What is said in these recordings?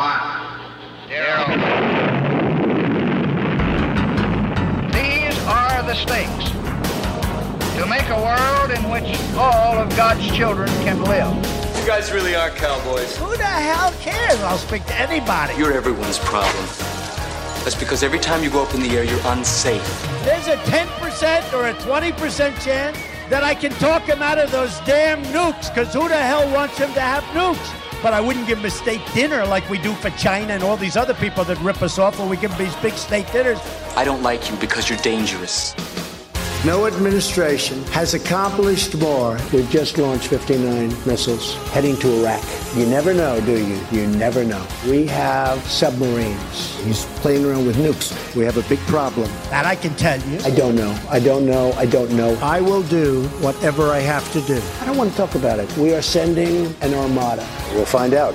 one, zero. These are the stakes. To make a world in which all of God's children can live. You guys really are cowboys. Who the hell cares? I'll speak to anybody. You're everyone's problem. That's because every time you go up in the air, you're unsafe. There's a 10% or a 20% chance that I can talk him out of those damn nukes, because who the hell wants him to have nukes? But I wouldn't give him a state dinner like we do for China and all these other people that rip us off when we give them these big state dinners. I don't like you because you're dangerous. No administration has accomplished more. We've just launched 59 missiles heading to Iraq. You never know, do you? You never know. We have submarines. He's playing around with nukes. We have a big problem. That I can tell you. I don't know. I don't know. I don't know. I will do whatever I have to do. I don't want to talk about it. We are sending an armada. We'll find out.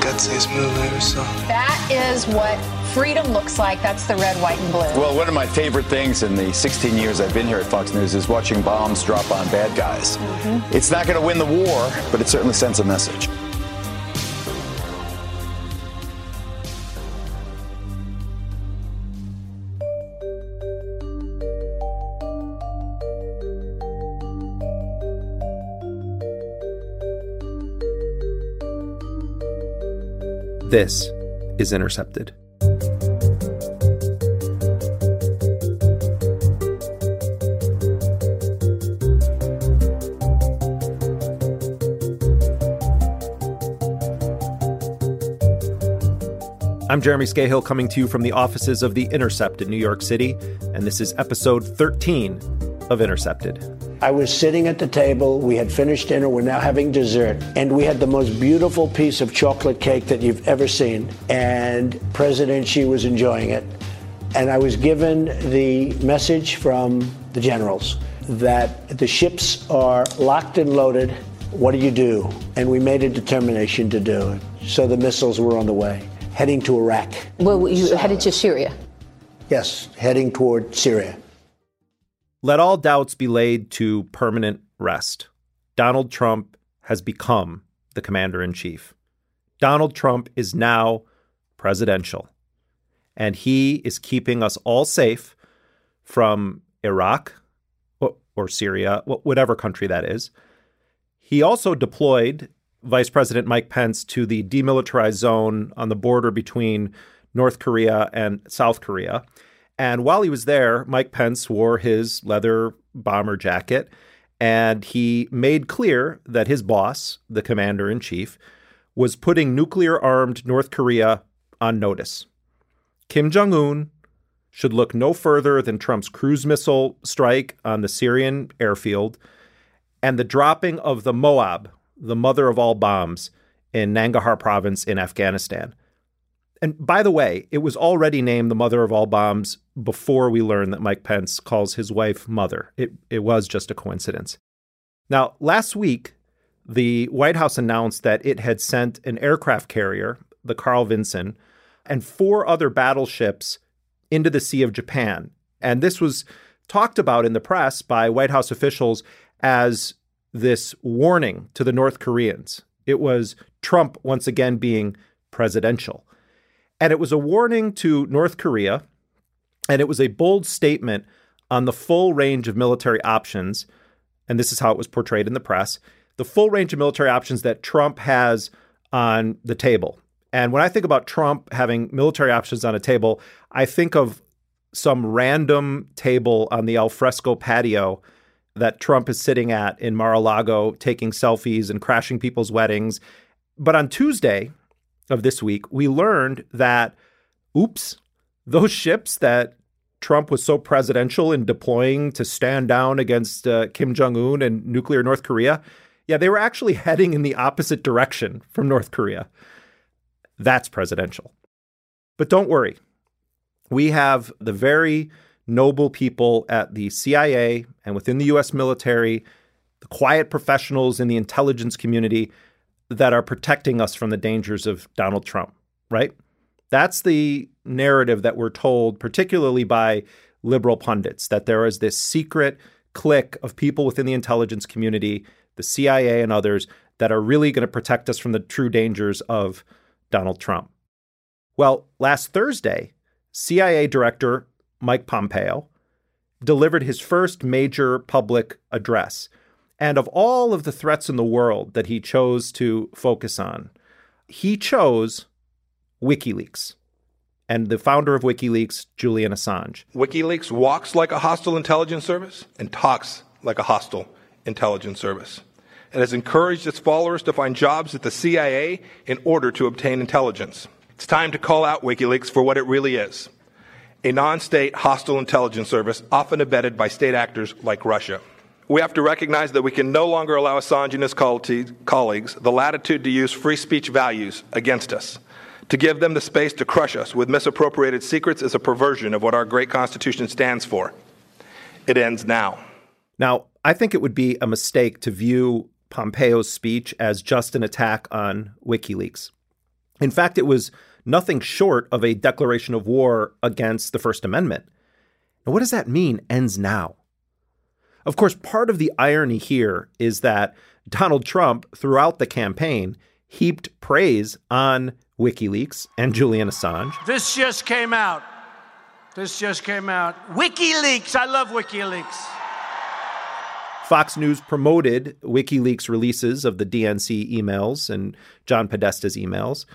Gutsiest move I ever saw. That is what freedom looks like. That's the red, white, and blue. Well, one of my favorite things in the 16 years I've been here at Fox News is watching bombs drop on bad guys. Mm-hmm. It's not going to win the war, but it certainly sends a message. This is Intercepted. I'm Jeremy Scahill coming to you from the offices of The Intercept in New York City, and this is episode 13 of Intercepted. I was sitting at the table. We had finished dinner. We're now having dessert. And we had the most beautiful piece of chocolate cake that you've ever seen. And President Xi was enjoying it. And I was given the message from the generals that the ships are locked and loaded. What do you do? And we made a determination to do it. So the missiles were on the way, heading to Iraq. Well, you headed to Syria. Yes, heading toward Syria. Let all doubts be laid to permanent rest. Donald Trump has become the commander in chief. Donald Trump is now presidential, and he is keeping us all safe from Iraq or Syria, whatever country that is. He also deployed Vice President Mike Pence to the demilitarized zone on the border between North Korea and South Korea. And while he was there, Mike Pence wore his leather bomber jacket and he made clear that his boss, the commander in chief, was putting nuclear armed North Korea on notice. Kim Jong un should look no further than Trump's cruise missile strike on the Syrian airfield and the dropping of the Moab, the mother of all bombs, in Nangarhar province in Afghanistan. And by the way, it was already named the mother of all bombs before we learned that Mike Pence calls his wife mother. It, it was just a coincidence. Now, last week, the White House announced that it had sent an aircraft carrier, the Carl Vinson, and four other battleships into the Sea of Japan. And this was talked about in the press by White House officials as this warning to the North Koreans. It was Trump once again being presidential. And it was a warning to North Korea, and it was a bold statement on the full range of military options. And this is how it was portrayed in the press the full range of military options that Trump has on the table. And when I think about Trump having military options on a table, I think of some random table on the alfresco patio that Trump is sitting at in Mar a Lago, taking selfies and crashing people's weddings. But on Tuesday, of this week, we learned that, oops, those ships that Trump was so presidential in deploying to stand down against uh, Kim Jong un and nuclear North Korea, Yeah, they were actually heading in the opposite direction from North Korea. That's presidential. But don't worry. We have the very noble people at the CIA and within the US military, the quiet professionals in the intelligence community that are protecting us from the dangers of Donald Trump, right? That's the narrative that we're told, particularly by liberal pundits, that there is this secret clique of people within the intelligence community, the CIA and others, that are really going to protect us from the true dangers of Donald Trump. Well, last Thursday, CIA Director Mike Pompeo delivered his first major public address. And of all of the threats in the world that he chose to focus on, he chose WikiLeaks and the founder of WikiLeaks, Julian Assange. WikiLeaks walks like a hostile intelligence service and talks like a hostile intelligence service. It has encouraged its followers to find jobs at the CIA in order to obtain intelligence. It's time to call out WikiLeaks for what it really is a non state hostile intelligence service, often abetted by state actors like Russia. We have to recognize that we can no longer allow Assange and his colleagues the latitude to use free speech values against us. To give them the space to crush us with misappropriated secrets is a perversion of what our great Constitution stands for. It ends now. Now, I think it would be a mistake to view Pompeo's speech as just an attack on WikiLeaks. In fact, it was nothing short of a declaration of war against the First Amendment. Now, what does that mean, ends now? Of course, part of the irony here is that Donald Trump, throughout the campaign, heaped praise on WikiLeaks and Julian Assange. This just came out. This just came out. WikiLeaks. I love WikiLeaks. Fox News promoted WikiLeaks releases of the DNC emails and John Podesta's emails.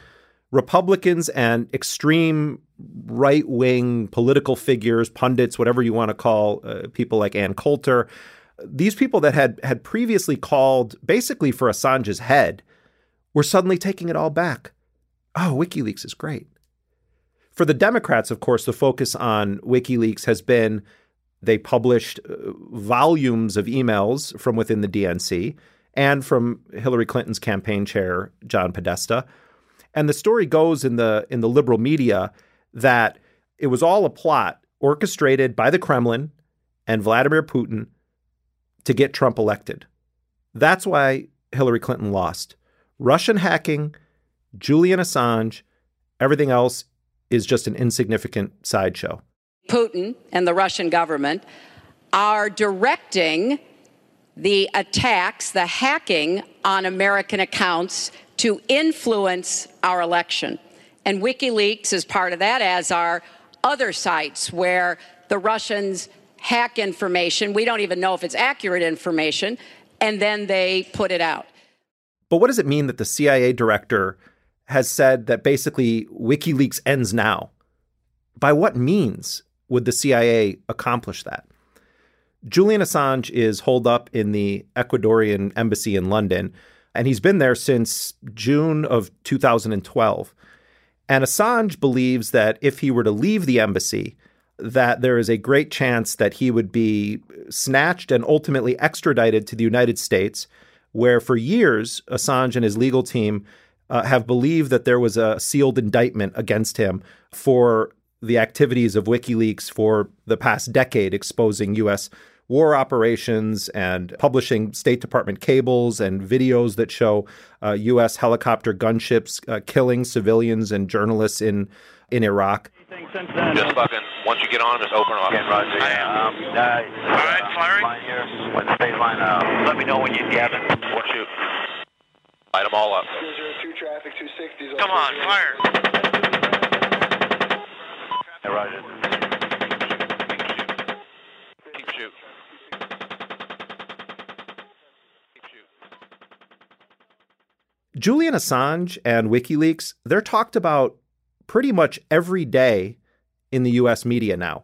Republicans and extreme right wing political figures, pundits, whatever you want to call uh, people like Ann Coulter, these people that had had previously called basically for Assange's head were suddenly taking it all back. Oh, WikiLeaks is great. For the Democrats, of course, the focus on WikiLeaks has been they published uh, volumes of emails from within the DNC and from Hillary Clinton's campaign chair, John Podesta and the story goes in the in the liberal media that it was all a plot orchestrated by the Kremlin and Vladimir Putin to get Trump elected. That's why Hillary Clinton lost. Russian hacking, Julian Assange, everything else is just an insignificant sideshow. Putin and the Russian government are directing the attacks, the hacking on American accounts to influence our election. And WikiLeaks is part of that, as are other sites where the Russians hack information. We don't even know if it's accurate information, and then they put it out. But what does it mean that the CIA director has said that basically WikiLeaks ends now? By what means would the CIA accomplish that? Julian Assange is holed up in the Ecuadorian embassy in London and he's been there since June of 2012. And Assange believes that if he were to leave the embassy, that there is a great chance that he would be snatched and ultimately extradited to the United States, where for years Assange and his legal team uh, have believed that there was a sealed indictment against him for the activities of WikiLeaks for the past decade, exposing U.S war operations and publishing State Department cables and videos that show uh, U.S. helicopter gunships uh, killing civilians and journalists in in Iraq. Just fucking, once you get on them, just open them up. Again, Roger. I am. Um, uh, All right, firing. Line here. When the phase line, uh, let me know when you have it. What shoot? Light them all up. traffic, Come on, fire. Hey, Roger. Keep shooting. Julian Assange and WikiLeaks, they're talked about pretty much every day in the US media now.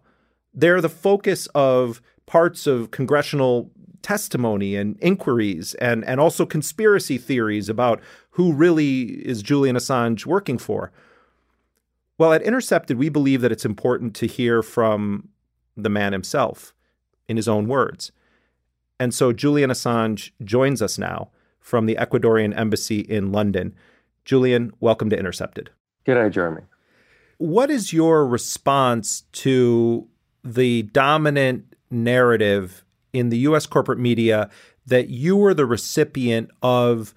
They're the focus of parts of congressional testimony and inquiries and, and also conspiracy theories about who really is Julian Assange working for. Well, at Intercepted, we believe that it's important to hear from the man himself in his own words. And so Julian Assange joins us now from the Ecuadorian embassy in London. Julian, welcome to Intercepted. G'day, Jeremy. What is your response to the dominant narrative in the US corporate media that you were the recipient of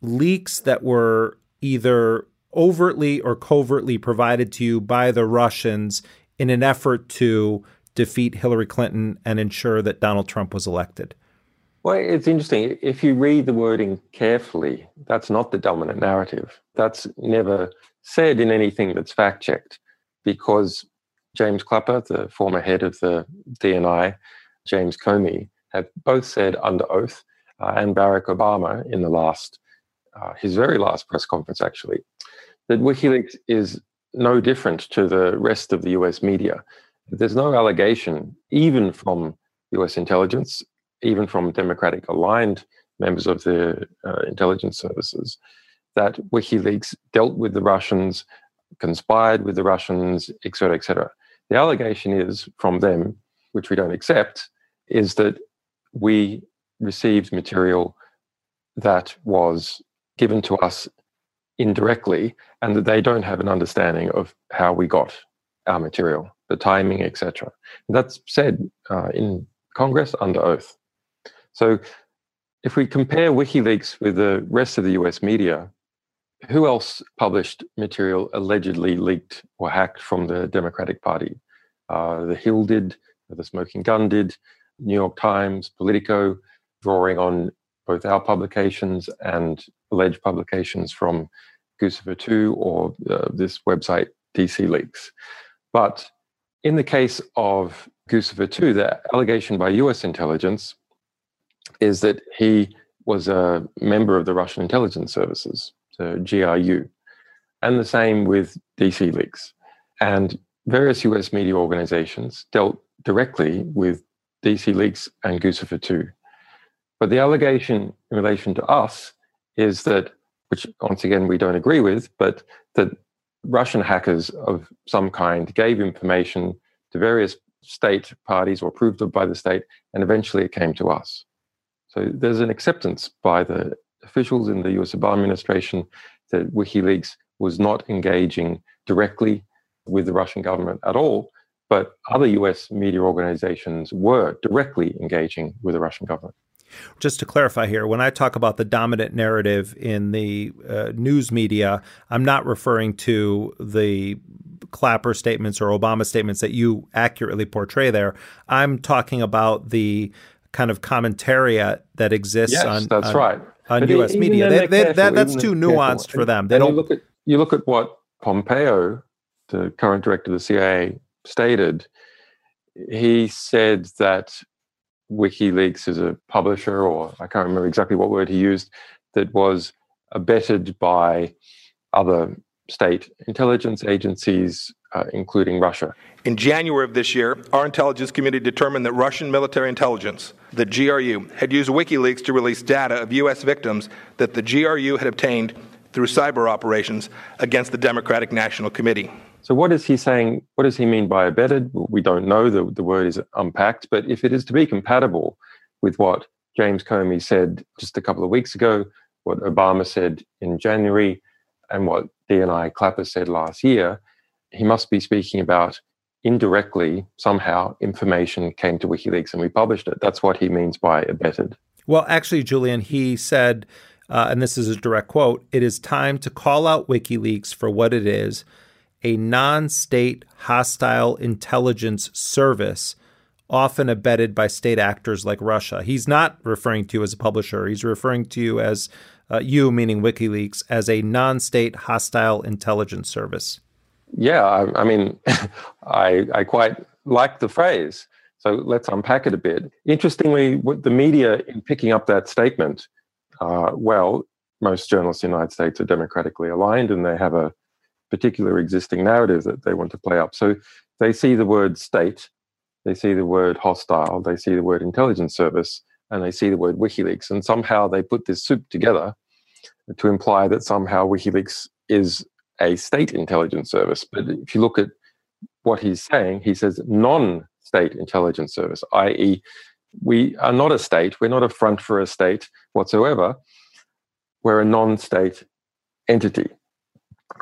leaks that were either overtly or covertly provided to you by the Russians in an effort to defeat Hillary Clinton and ensure that Donald Trump was elected? Well, it's interesting. If you read the wording carefully, that's not the dominant narrative. That's never said in anything that's fact checked because James Clapper, the former head of the DNI, James Comey, have both said under oath, uh, and Barack Obama in the last, uh, his very last press conference actually, that WikiLeaks is no different to the rest of the US media. There's no allegation, even from US intelligence, even from Democratic aligned members of the uh, intelligence services, that WikiLeaks dealt with the Russians, conspired with the Russians, et cetera, et cetera. The allegation is from them, which we don't accept, is that we received material that was given to us indirectly and that they don't have an understanding of how we got our material, the timing, etc. That's said uh, in Congress under oath. So if we compare WikiLeaks with the rest of the US media, who else published material allegedly leaked or hacked from the Democratic Party? Uh, the Hill did, the Smoking Gun did, New York Times, Politico, drawing on both our publications and alleged publications from Guccifer 2 or uh, this website, DC Leaks. But in the case of Guccifer 2, the allegation by US intelligence is that he was a member of the Russian intelligence services, the GRU, and the same with DC Leaks. And various US media organizations dealt directly with DC Leaks and Guccifer 2. But the allegation in relation to us is that, which once again we don't agree with, but that Russian hackers of some kind gave information to various state parties or approved by the state, and eventually it came to us. So there's an acceptance by the officials in the US Obama administration that WikiLeaks was not engaging directly with the Russian government at all, but other US media organizations were directly engaging with the Russian government. Just to clarify here, when I talk about the dominant narrative in the uh, news media, I'm not referring to the Clapper statements or Obama statements that you accurately portray there. I'm talking about the kind of commentariat that exists yes, on that's on, right. on But U.S. media. They, they, that, careful, that's too nuanced careful. for them. They And don't. You look at you look at what Pompeo, the current director of the CIA, stated. He said that WikiLeaks is a publisher, or I can't remember exactly what word he used, that was abetted by other state intelligence agencies, uh, including Russia. In January of this year, our intelligence community determined that Russian military intelligence, the GRU, had used WikiLeaks to release data of U.S. victims that the GRU had obtained through cyber operations against the Democratic National Committee. So, what is he saying? What does he mean by abetted? We don't know. The, the word is unpacked. But if it is to be compatible with what James Comey said just a couple of weeks ago, what Obama said in January, and what DNI Clapper said last year, he must be speaking about indirectly, somehow, information came to WikiLeaks and we published it. That's what he means by abetted. Well, actually, Julian, he said, uh, and this is a direct quote it is time to call out WikiLeaks for what it is a non state hostile intelligence service, often abetted by state actors like Russia. He's not referring to you as a publisher, he's referring to you as uh, you, meaning WikiLeaks, as a non state hostile intelligence service. Yeah, I, I mean, I, I quite like the phrase. So let's unpack it a bit. Interestingly, the media in picking up that statement, uh, well, most journalists in the United States are democratically aligned and they have a particular existing narrative that they want to play up. So they see the word state, they see the word hostile, they see the word intelligence service, and they see the word WikiLeaks. And somehow they put this soup together to imply that somehow WikiLeaks is a state intelligence service. But if you look at what he's saying, he says non state intelligence service, i.e., we are not a state, we're not a front for a state whatsoever. we're a non state entity.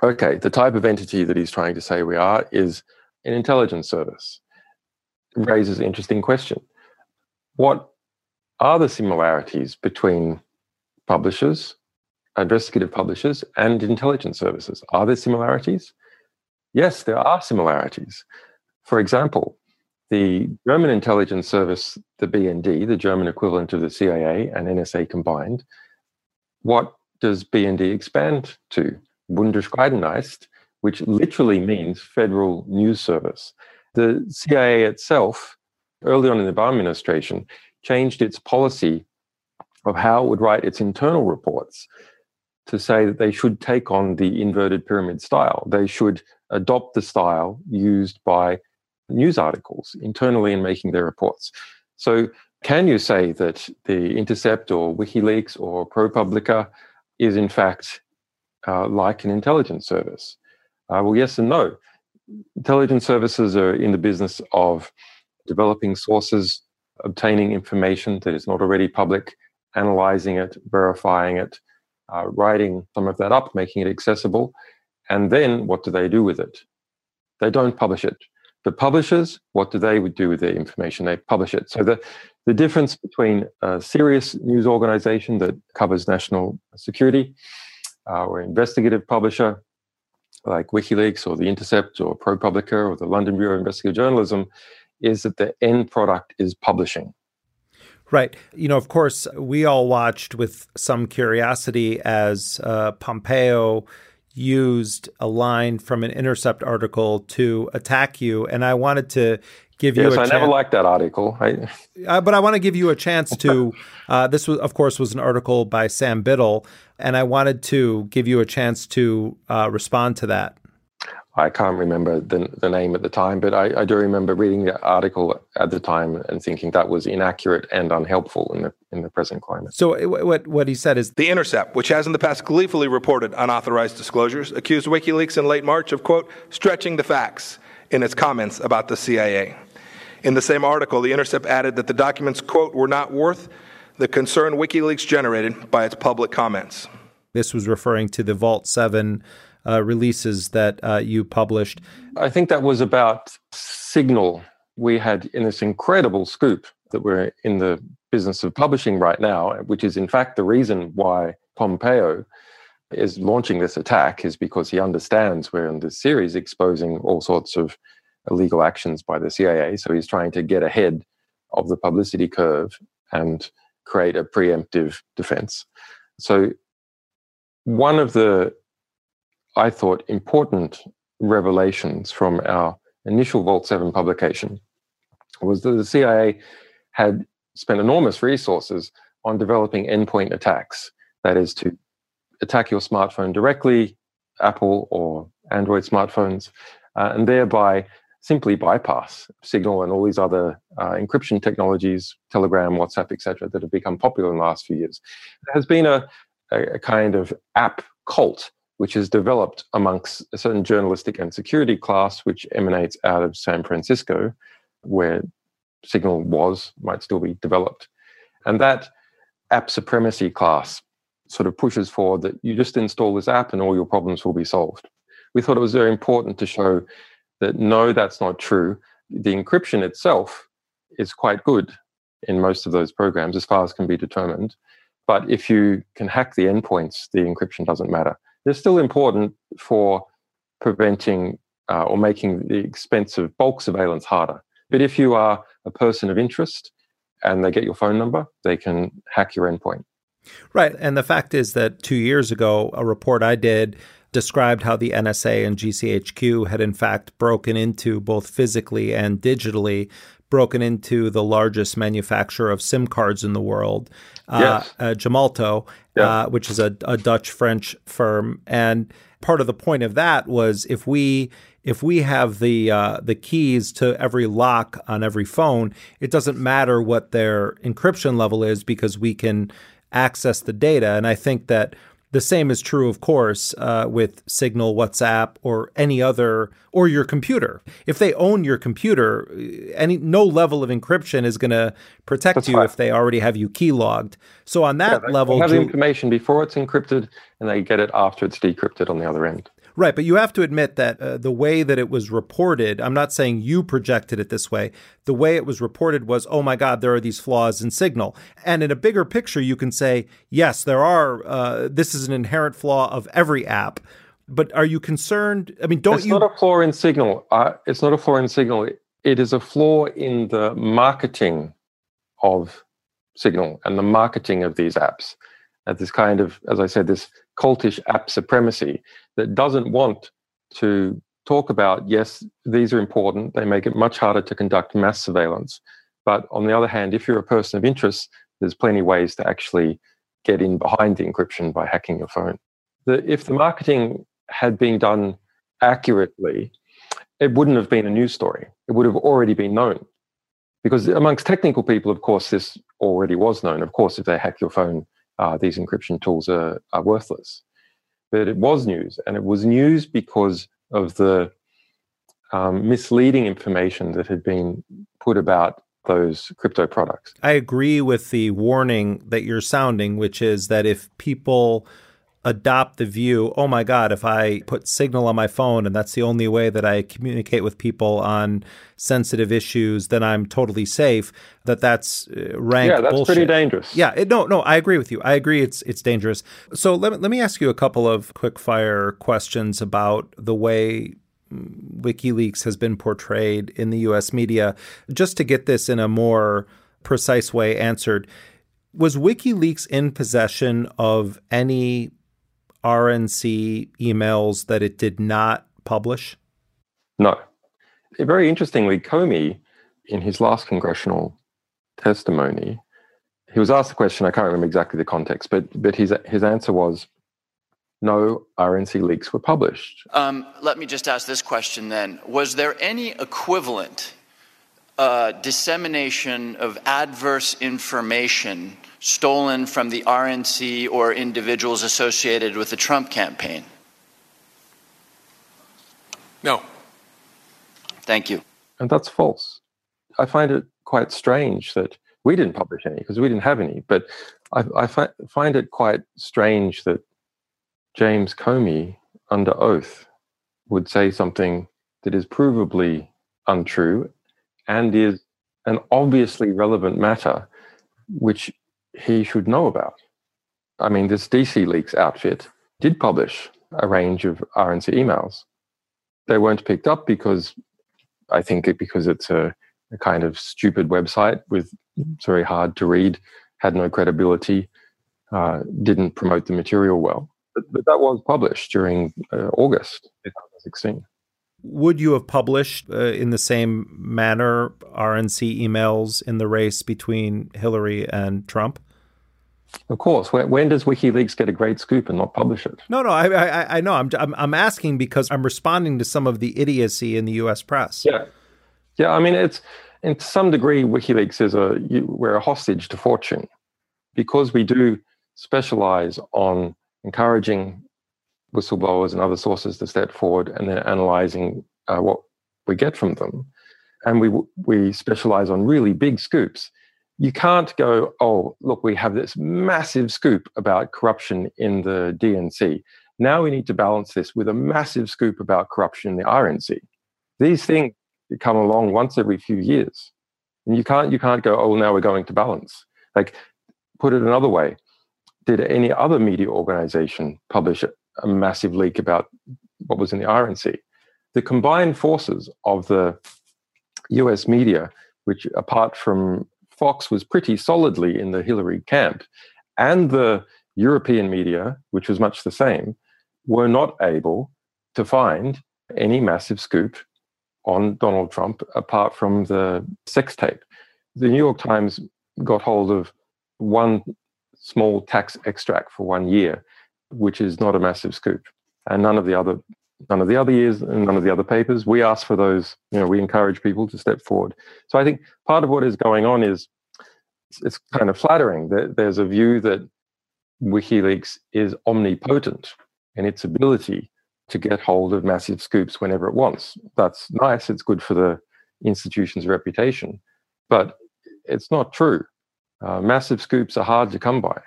Okay, the type of entity that he's trying to say we are is an intelligence service. It raises an interesting question. What are the similarities between publishers, investigative publishers, and intelligence services? Are there similarities? Yes, there are similarities. For example, the German intelligence service, the BND, the German equivalent of the CIA and NSA combined, what does BND expand to? Bundesgeheimdienst, which literally means Federal News Service. The CIA itself, early on in the Obama administration, changed its policy of how it would write its internal reports to say that they should take on the inverted pyramid style. They should adopt the style used by news articles internally in making their reports. So, can you say that the Intercept or WikiLeaks or ProPublica is in fact uh, like an intelligence service? Uh, well, yes and no. Intelligence services are in the business of developing sources, obtaining information that is not already public, analyzing it, verifying it, uh, writing some of that up, making it accessible. And then what do they do with it? They don't publish it. The publishers, what do they do with their information? They publish it. So the, the difference between a serious news organization that covers national security uh, or investigative publisher like WikiLeaks or The Intercept or ProPublica or the London Bureau of Investigative Journalism is that the end product is publishing. Right. You know, of course, we all watched with some curiosity as uh, Pompeo used a line from an Intercept article to attack you, and I wanted to give you. Yes, I never liked that article. I... Uh, but I want to give you a chance to. Uh, this was, of course, was an article by Sam Biddle, and I wanted to give you a chance to uh, respond to that. I can't remember the, the name at the time, but I, I, do remember reading the article at the time and thinking that was inaccurate and unhelpful in the in the present climate. So eh, what what he said is the Intercept, which has in the past gleefully reported unauthorized disclosures, accused WikiLeaks in late March of quote stretching the facts in its comments about the CIA. In the same article, the Intercept added that the documents quote were not worth the concern WikiLeaks generated by its public comments. This was referring to the Vault Seven uh, releases that uh, you published. I think that was about Signal. We had in this incredible scoop that we're in the business of publishing right now, which is in fact the reason why Pompeo is launching this attack, is because he understands we're in this series exposing all sorts of illegal actions by the CIA. So he's trying to get ahead of the publicity curve and create a preemptive defense. So one of the I thought, important revelations from our initial Vault 7 publication was that the CIA had spent enormous resources on developing endpoint attacks. That is, to attack your smartphone directly, Apple or Android smartphones, uh, and thereby simply bypass Signal and all these other uh, encryption technologies, Telegram, WhatsApp, etc., that have become popular in the last few years. There has been a, a, a kind of app cult which is developed amongst a certain journalistic and security class, which emanates out of San Francisco, where Signal was, might still be developed. And that app supremacy class sort of pushes forward that you just install this app and all your problems will be solved. We thought it was very important to show that no, that's not true. The encryption itself is quite good in most of those programs as far as can be determined. But if you can hack the endpoints, the encryption doesn't matter they're still important for preventing uh, or making the expensive bulk surveillance harder. But if you are a person of interest and they get your phone number, they can hack your endpoint. Right. And the fact is that two years ago, a report I did described how the NSA and GCHQ had, in fact, broken into both physically and digitally broken into the largest manufacturer of SIM cards in the world, yes. uh, Gemalto, yeah. uh, which is a, a Dutch French firm. And part of the point of that was if we if we have the uh, the keys to every lock on every phone, it doesn't matter what their encryption level is because we can access the data. And I think that The same is true, of course, uh, with Signal, WhatsApp, or any other, or your computer. If they own your computer, any no level of encryption is going to protect That's you right. if they already have you keylogged. So on that Yeah, they level, have the information before it's encrypted, and they get it after it's decrypted on the other end. Right, but you have to admit that uh, the way that it was reported, I'm not saying you projected it this way. The way it was reported was, oh my God, there are these flaws in Signal. And in a bigger picture, you can say, yes, there are. Uh, this is an inherent flaw of every app. But are you concerned? I mean, don't it's you? It's not a flaw in Signal. Uh, it's not a flaw in Signal. It is a flaw in the marketing of Signal and the marketing of these apps. At this kind of, as I said, this cultish app supremacy that doesn't want to talk about, yes, these are important. They make it much harder to conduct mass surveillance. But on the other hand, if you're a person of interest, there's plenty of ways to actually get in behind the encryption by hacking your phone. The, if the marketing had been done accurately, it wouldn't have been a news story. It would have already been known. Because amongst technical people, of course, this already was known. Of course, if they hack your phone, uh, these encryption tools are, are worthless. But it was news, and it was news because of the um, misleading information that had been put about those crypto products. I agree with the warning that you're sounding, which is that if people adopt the view, oh my God, if I put Signal on my phone and that's the only way that I communicate with people on sensitive issues, then I'm totally safe. That that's uh, rank Yeah, that's bullshit. pretty dangerous. Yeah, it, no, no, I agree with you. I agree, it's it's dangerous. So let me, let me ask you a couple of quick fire questions about the way WikiLeaks has been portrayed in the U.S. media, just to get this in a more precise way answered. Was WikiLeaks in possession of any RNC emails that it did not publish? No. Very interestingly, Comey, in his last congressional testimony, he was asked the question. I can't remember exactly the context, but but his his answer was, no RNC leaks were published. Um, let me just ask this question then. Was there any equivalent uh, dissemination of adverse information stolen from the RNC or individuals associated with the Trump campaign? No. Thank you. And that's false. I find it quite strange that we didn't publish any because we didn't have any. But I, I fi- find it quite strange that James Comey, under oath, would say something that is provably untrue and is an obviously relevant matter, which he should know about. I mean, this DC Leaks outfit did publish a range of RNC emails. They weren't picked up because I think it, because it's a, a kind of stupid website with it's very hard to read, had no credibility, uh, didn't promote the material well. But, but that was published during uh, August 2016. Would you have published uh, in the same manner RNC emails in the race between Hillary and Trump? Of course. When, when does WikiLeaks get a great scoop and not publish it? No, no, I, I, I know. I'm, I'm, I'm asking because I'm responding to some of the idiocy in the U.S. press. Yeah, yeah. I mean, it's in some degree WikiLeaks is a you, we're a hostage to fortune because we do specialize on encouraging whistleblowers and other sources to step forward and then analyzing uh, what we get from them, and we we specialize on really big scoops. You can't go, oh, look, we have this massive scoop about corruption in the DNC. Now we need to balance this with a massive scoop about corruption in the RNC. These things come along once every few years. And you can't you can't go, oh, now we're going to balance. Like, put it another way, did any other media organization publish a massive leak about what was in the RNC? The combined forces of the US media, which apart from Fox was pretty solidly in the Hillary camp, and the European media, which was much the same, were not able to find any massive scoop on Donald Trump apart from the sex tape. The New York Times got hold of one small tax extract for one year, which is not a massive scoop. And none of the other none of the other years and none of the other papers. We ask for those, you know, we encourage people to step forward. So I think part of what is going on is it's, kind of flattering that there's a view that WikiLeaks is omnipotent in its ability to get hold of massive scoops whenever it wants. That's nice. It's good for the institution's reputation, but it's not true. Uh, massive scoops are hard to come by.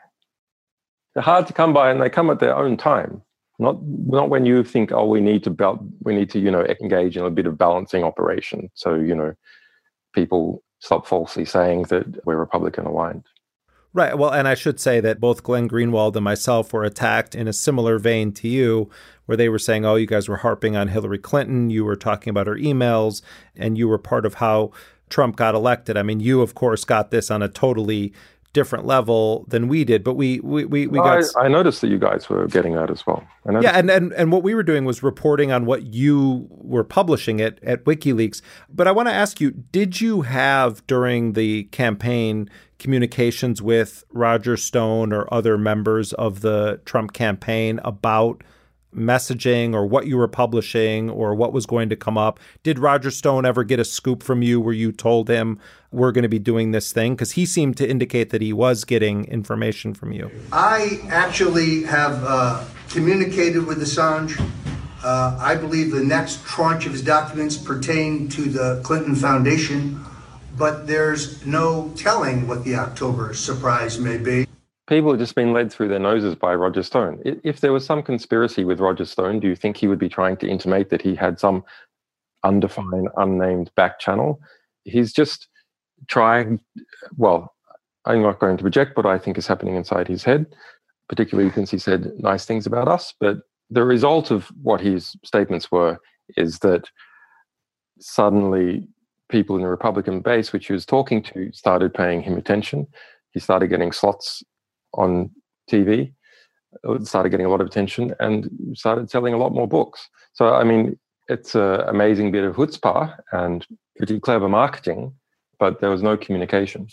They're hard to come by, and they come at their own time. Not not when you think, oh, we need to bel- we need to you know engage in a bit of balancing operation. So you know, people stop falsely saying that we're Republican aligned. Right. Well, and I should say that both Glenn Greenwald and myself were attacked in a similar vein to you, where they were saying, oh, you guys were harping on Hillary Clinton. You were talking about her emails, and you were part of how Trump got elected. I mean, you, of course, got this on a totally different level than we did, but we we we, we got. I, I, noticed that you guys were getting that as well. Yeah, and, and and what we were doing was reporting on what you were publishing at at WikiLeaks. But I want to ask you: Did you have during the campaign communications with Roger Stone or other members of the Trump campaign about? Messaging or what you were publishing or what was going to come up. Did Roger Stone ever get a scoop from you where you told him we're going to be doing this thing? Because he seemed to indicate that he was getting information from you. I actually have uh, communicated with Assange. Uh, I believe the next tranche of his documents pertain to the Clinton Foundation, but there's no telling what the October surprise may be people have just been led through their noses by Roger Stone. If there was some conspiracy with Roger Stone, do you think he would be trying to intimate that he had some undefined, unnamed back channel? He's just trying, well, I'm not going to project what I think is happening inside his head, particularly since he said nice things about us. But the result of what his statements were is that suddenly people in the Republican base, which he was talking to, started paying him attention. He started getting slots on TV, started getting a lot of attention, and started selling a lot more books. So, I mean, it's an amazing bit of chutzpah and pretty clever marketing, but there was no communication.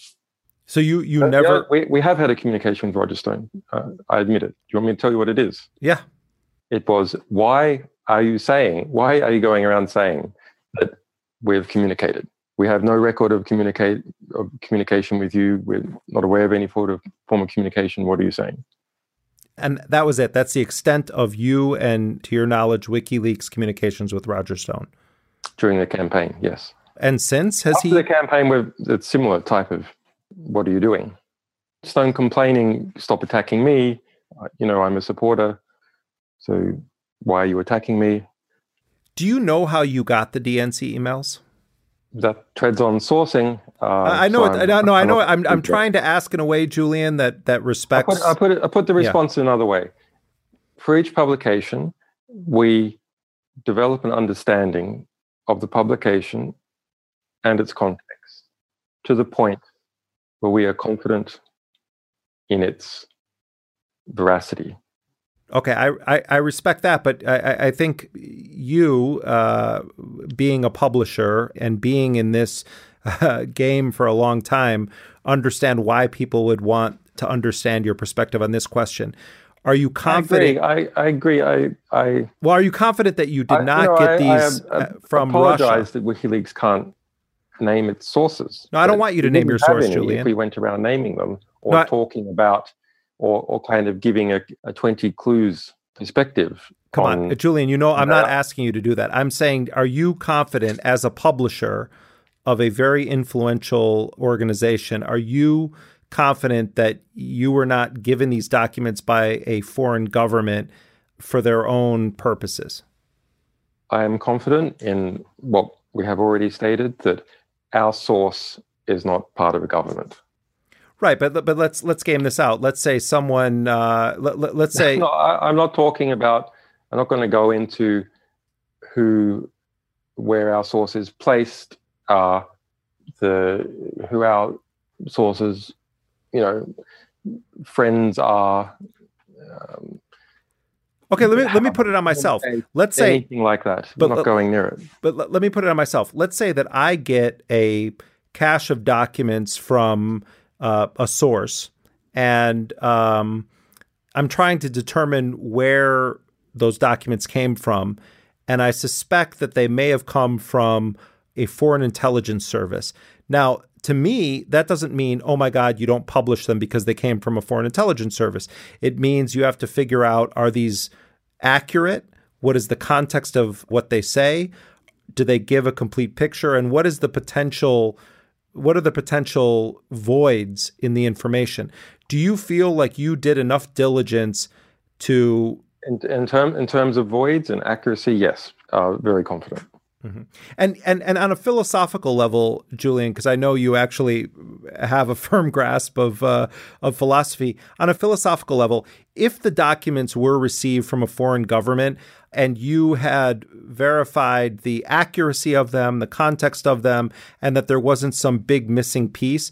So you you uh, never yeah, we we have had a communication with Roger Stone. Uh, I admit it. Do you want me to tell you what it is? Yeah. It was why are you saying why are you going around saying that we've communicated? We have no record of communicate of communication with you. We're not aware of any form of form of communication. What are you saying? And that was it. That's the extent of you and, to your knowledge, WikiLeaks communications with Roger Stone during the campaign. Yes. And since has After he the campaign with a similar type of what are you doing? Stone complaining, stop attacking me. You know, I'm a supporter. So why are you attacking me? Do you know how you got the DNC emails? That treads on sourcing. Uh, I know. So it, I know. I know. I'm. I'm trying to ask in a way, Julian, that that respects. I put, I put, it, I put the response yeah. another way. For each publication, we develop an understanding of the publication and its context to the point where we are confident in its veracity. Okay, I, I, I, respect that, but I, I think you, uh, being a publisher and being in this uh, game for a long time, understand why people would want to understand your perspective on this question. Are you confident? I agree. I, I agree. I, I well, are you confident that you did I, not you know, get these uh, from apologize that WikiLeaks can't name its sources. No, I don't want you to name your source, Julian. If we went around naming them or no, talking about or, or kind of giving a, a 20 clues perspective. Come on, on Julian, you know, I'm not asking you to do that. I'm saying, are you confident as a publisher of a very influential organization? Are you confident that you were not given these documents by a foreign government for their own purposes? I am confident in what we have already stated that our source is not part of a government. Right, but but let's let's game this out. Let's say someone, uh, let, us say. No, I, I'm not talking about. I'm not going to go into who, where our sources placed are, the who our sources, you know, friends are. Um, Okay, let me let me put it on myself. Let's say anything like that. But I'm not going near it. But let, let me put it on myself. Let's say that I get a cache of documents from uh, a source, and um, I'm trying to determine where those documents came from, and I suspect that they may have come from a foreign intelligence service. Now, to me, that doesn't mean, oh my God, you don't publish them because they came from a foreign intelligence service. It means you have to figure out are these accurate? What is the context of what they say? Do they give a complete picture? And what is the potential? What are the potential voids in the information? Do you feel like you did enough diligence to? In, in, term, in terms of voids and accuracy, yes, uh, very confident. Mm-hmm. And and and on a philosophical level, Julian, because I know you actually have a firm grasp of uh, of philosophy. On a philosophical level, if the documents were received from a foreign government and you had verified the accuracy of them, the context of them, and that there wasn't some big missing piece,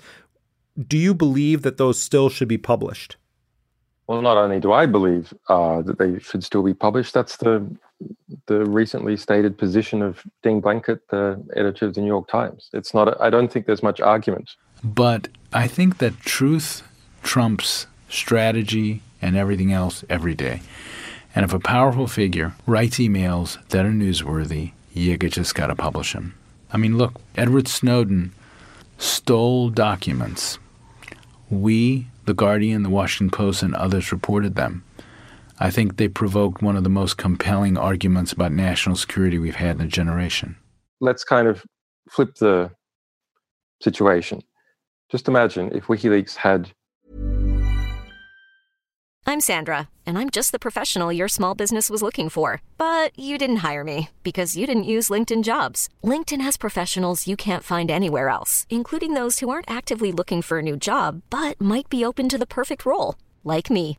do you believe that those still should be published? Well, not only do I believe uh, that they should still be published, that's the the recently stated position of Dean Baquet, the editor of the New York Times. It's not. I don't think there's much argument. But I think that truth trumps strategy and everything else every day. And if a powerful figure writes emails that are newsworthy, you just got to publish them. I mean, look, Edward Snowden stole documents. We, The Guardian, The Washington Post, and others reported them. I think they provoked one of the most compelling arguments about national security we've had in a generation. Let's kind of flip the situation. Just imagine if WikiLeaks had. I'm Sandra, and I'm just the professional your small business was looking for. But you didn't hire me because you didn't use LinkedIn jobs. LinkedIn has professionals you can't find anywhere else, including those who aren't actively looking for a new job but might be open to the perfect role, like me.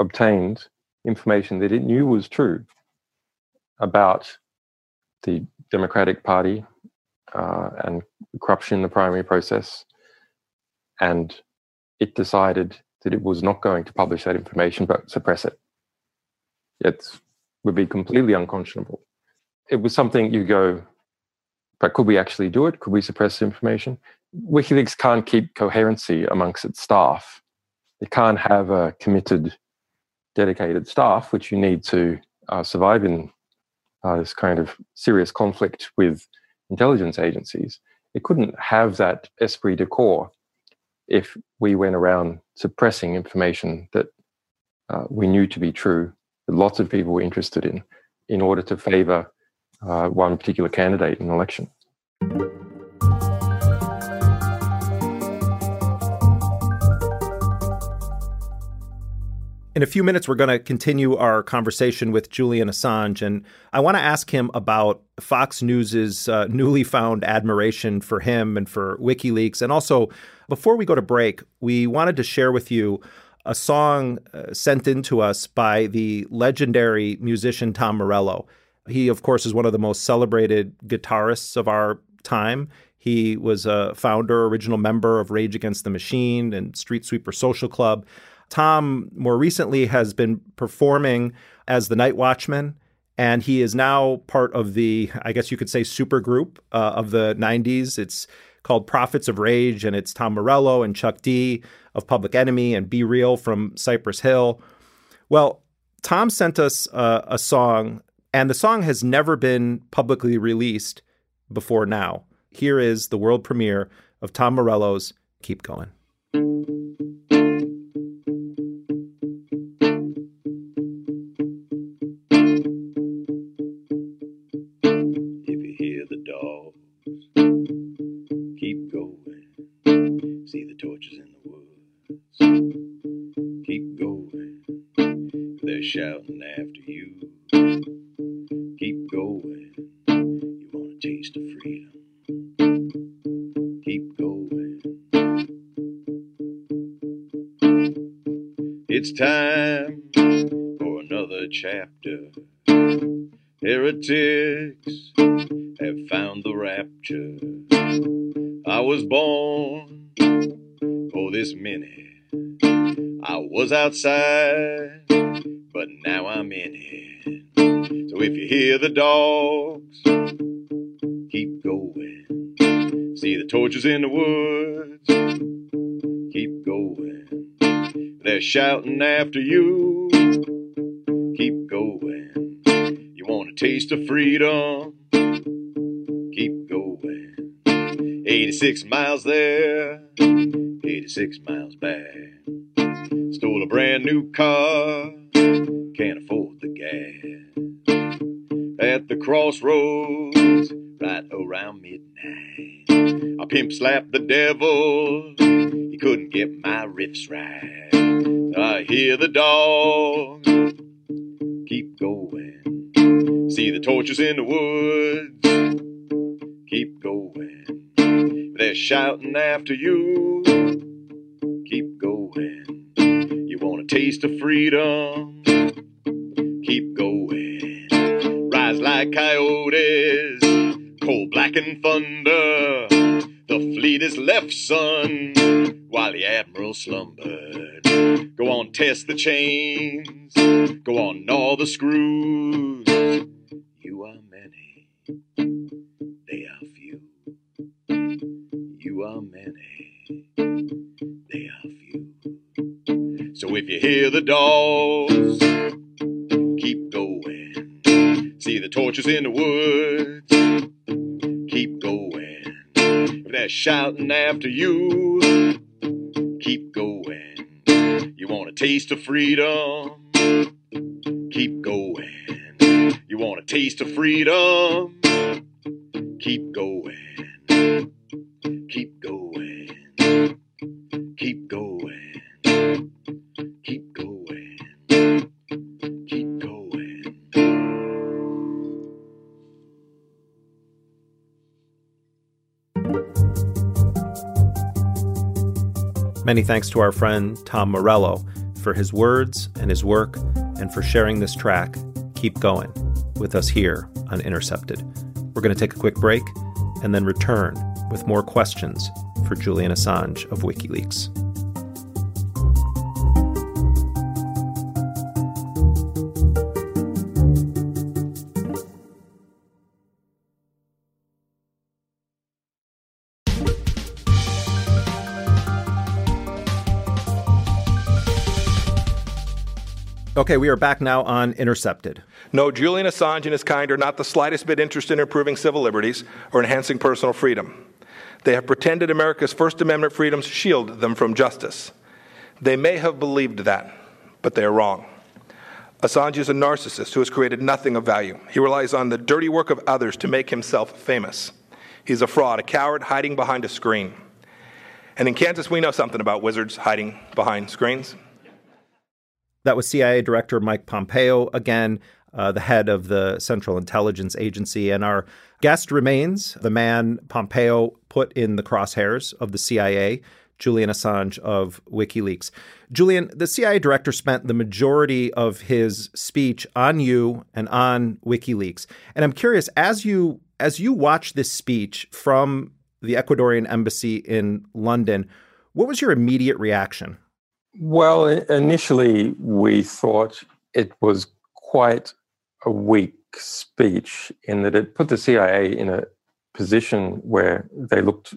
obtained information that it knew was true about the Democratic Party uh, and corruption in the primary process. And it decided that it was not going to publish that information but suppress it. It would be completely unconscionable. It was something you go, but could we actually do it? Could we suppress information? WikiLeaks can't keep coherency amongst its staff. It can't have a committed dedicated staff, which you need to uh, survive in uh, this kind of serious conflict with intelligence agencies. It couldn't have that esprit de corps if we went around suppressing information that uh, we knew to be true, that lots of people were interested in, in order to favor uh, one particular candidate in an election. In a few minutes, we're going to continue our conversation with Julian Assange, and I want to ask him about Fox News's uh, newly found admiration for him and for WikiLeaks. And also, before we go to break, we wanted to share with you a song uh, sent in to us by the legendary musician Tom Morello. He, of course, is one of the most celebrated guitarists of our time. He was a founder, original member of Rage Against the Machine and Street Sweeper Social Club. Tom more recently has been performing as the Night Watchman, and he is now part of the, I guess you could say, super group uh, of the 90s. It's called Prophets of Rage, and it's Tom Morello and Chuck D of Public Enemy and B-Real from Cypress Hill. Well, Tom sent us uh, a song, and the song has never been publicly released before now. Here is the world premiere of Tom Morello's Keep Going. Heretics have found the rapture. I was born for this minute. I was outside, but now I'm in it. So if you hear the dogs, keep going. See the torches in the woods, keep going. They're shouting after you, taste of freedom, keep going. 86 miles there, 86 miles back. Stole a brand new car, can't afford the gas. At the crossroads, right around midnight, I pimp slapped the devil. He couldn't get my riffs right. I hear the dog keep going. See the torches in the woods, keep going. They're shouting after you, keep going. You want a taste of freedom? Keep going. Rise like coyotes, cold black and thunder. The fleet is left, son, while the admiral slumbered. Go on, test the chains. Go on, gnaw the screws. They are few. You are many, they are few. So if you hear the dogs, keep going. See the torches in the woods, keep going. If they're shouting after you, keep going. You want a taste of freedom, keep going. You want a taste of freedom, keep going. Keep going. Keep going. Keep going. Keep going. Many thanks to our friend Tom Morello for his words and his work and for sharing this track, Keep Going, with us here on Intercepted. We're going to take a quick break and then return with more questions for Julian Assange of WikiLeaks. Okay, we are back now on Intercepted. No, Julian Assange and his kind are not the slightest bit interested in improving civil liberties or enhancing personal freedom. They have pretended America's First Amendment freedoms shield them from justice. They may have believed that, but they are wrong. Assange is a narcissist who has created nothing of value. He relies on the dirty work of others to make himself famous. He's a fraud, a coward hiding behind a screen. And in Kansas, we know something about wizards hiding behind screens. That was CIA Director Mike Pompeo, again, uh, the head of the Central Intelligence Agency. And our guest remains the man Pompeo put in the crosshairs of the CIA, Julian Assange of WikiLeaks. Julian, the CIA director spent the majority of his speech on you and on WikiLeaks. And I'm curious, as you as you watch this speech from the Ecuadorian embassy in London, what was your immediate reaction? Well, initially we thought it was quite a weak speech in that it put the CIA in a position where they looked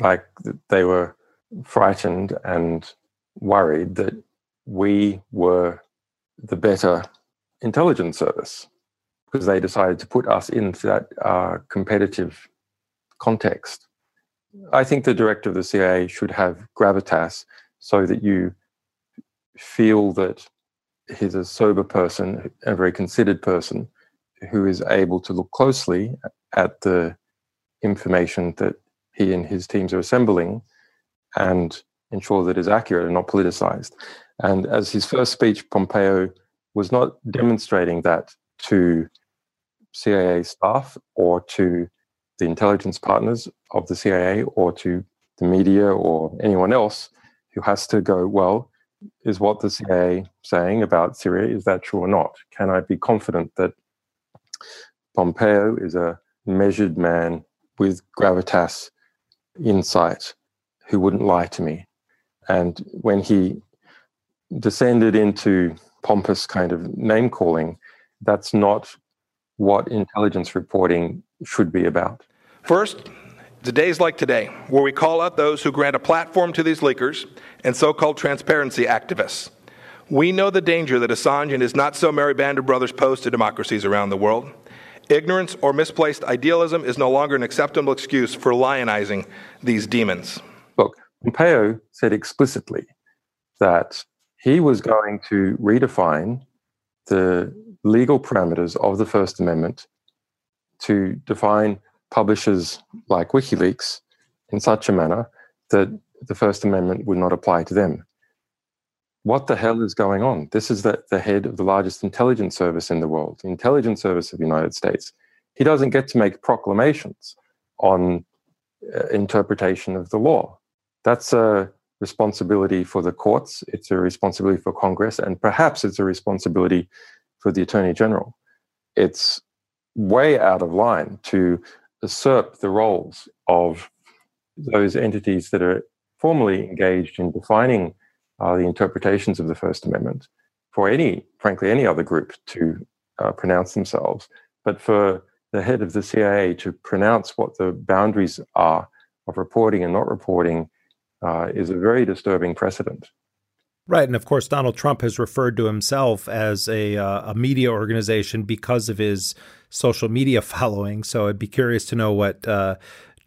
like they were frightened and worried that we were the better intelligence service because they decided to put us into that uh, competitive context. I think the director of the CIA should have gravitas so that you feel that he's a sober person, a very considered person who is able to look closely at the information that he and his teams are assembling and ensure that it's accurate and not politicized. And as his first speech, Pompeo was not demonstrating that to CIA staff or to the intelligence partners of the CIA or to the media or anyone else who has to go, well, is what the CIA saying about Syria, is that true or not? Can I be confident that Pompeo is a measured man with gravitas, insight, who wouldn't lie to me? And when he descended into pompous kind of name calling, that's not what intelligence reporting should be about. First, the days like today, where we call out those who grant a platform to these leakers and so called transparency activists. We know the danger that Assange and his not so merry band of brothers pose to democracies around the world. Ignorance or misplaced idealism is no longer an acceptable excuse for lionizing these demons. Look, Pompeo said explicitly that he was going to redefine the legal parameters of the First Amendment to define publishers like WikiLeaks in such a manner that the First Amendment would not apply to them. What the hell is going on? This is the, the head of the largest intelligence service in the world, the intelligence service of the United States. He doesn't get to make proclamations on uh, interpretation of the law. That's a responsibility for the courts, it's a responsibility for Congress, and perhaps it's a responsibility for the Attorney General. It's way out of line to usurp the roles of those entities that are formally engaged in defining uh, the interpretations of the First Amendment for any, frankly, any other group to uh, pronounce themselves, but for the head of the CIA to pronounce what the boundaries are of reporting and not reporting uh, is a very disturbing precedent. Right, and of course, Donald Trump has referred to himself as a uh, a media organization because of his social media following. So I'd be curious to know what uh,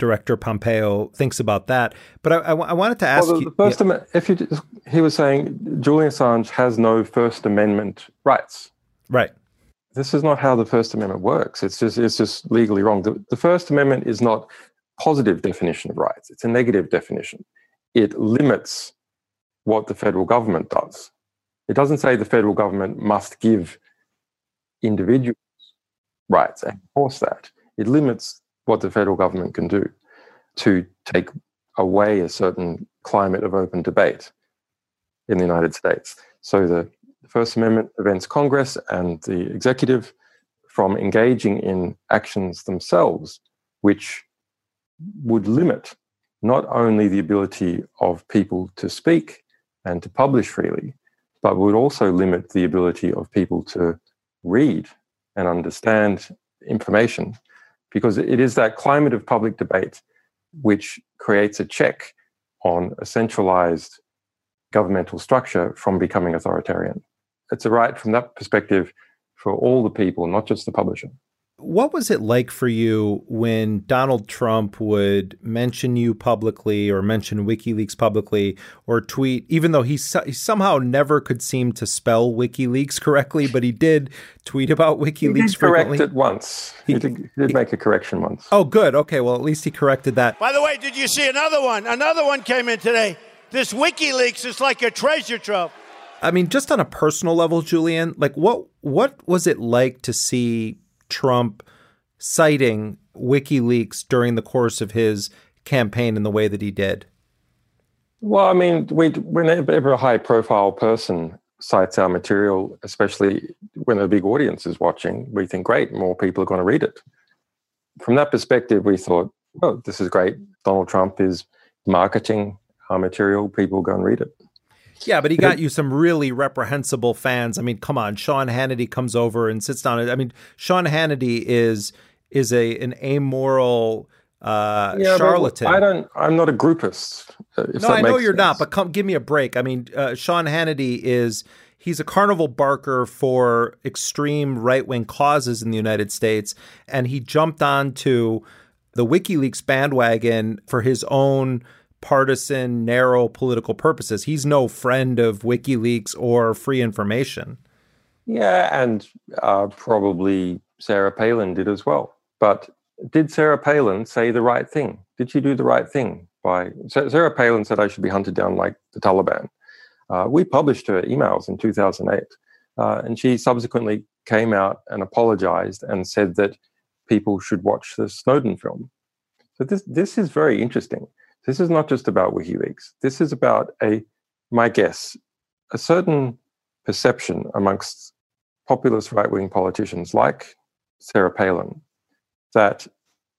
Director Pompeo thinks about that. But I, I, I wanted to ask well, the, you, the First yeah. Am- if you, he was saying Julian Assange has no First Amendment rights. Right. This is not how the First Amendment works. It's just it's just legally wrong. The, the First Amendment is not positive definition of rights. It's a negative definition. It limits what the federal government does. It doesn't say the federal government must give individuals rights and enforce that. It limits what the federal government can do to take away a certain climate of open debate in the United States. So the First Amendment prevents Congress and the executive from engaging in actions themselves, which would limit not only the ability of people to speak and to publish freely, but would also limit the ability of people to read and understand information because it is that climate of public debate which creates a check on a centralized governmental structure from becoming authoritarian. It's a right from that perspective for all the people, not just the publisher. What was it like for you when Donald Trump would mention you publicly or mention WikiLeaks publicly or tweet, even though he, su- he somehow never could seem to spell WikiLeaks correctly, but he did tweet about WikiLeaks he did frequently? correct it once. He, he did, he did make a correction once. Oh, good. Okay, well, at least he corrected that. By the way, did you see another one? Another one came in today. This WikiLeaks is like a treasure trove. I mean, just on a personal level, Julian, like what what was it like to see Trump citing WikiLeaks during the course of his campaign in the way that he did? Well, I mean, we, whenever a high profile person cites our material, especially when a big audience is watching, we think, great, more people are going to read it. From that perspective, we thought, oh, this is great. Donald Trump is marketing our material, people go and read it. Yeah, but he got you some really reprehensible fans. I mean, come on, Sean Hannity comes over and sits down. I mean, Sean Hannity is is a an amoral uh, yeah, charlatan. I don't. I'm not a groupist. Uh, no, I know you're sense. not. But come, give me a break. I mean, uh, Sean Hannity is he's a carnival barker for extreme right wing causes in the United States, and he jumped onto the WikiLeaks bandwagon for his own partisan, narrow political purposes. He's no friend of WikiLeaks or free information. Yeah, and uh, probably Sarah Palin did as well. But did Sarah Palin say the right thing? Did she do the right thing? By Sarah Palin said I should be hunted down like the Taliban. Uh, we published her emails in 2008, uh, and she subsequently came out and apologized and said that people should watch the Snowden film. So this this is very interesting. This is not just about WikiLeaks. This is about a, my guess, a certain perception amongst populist right wing politicians like Sarah Palin that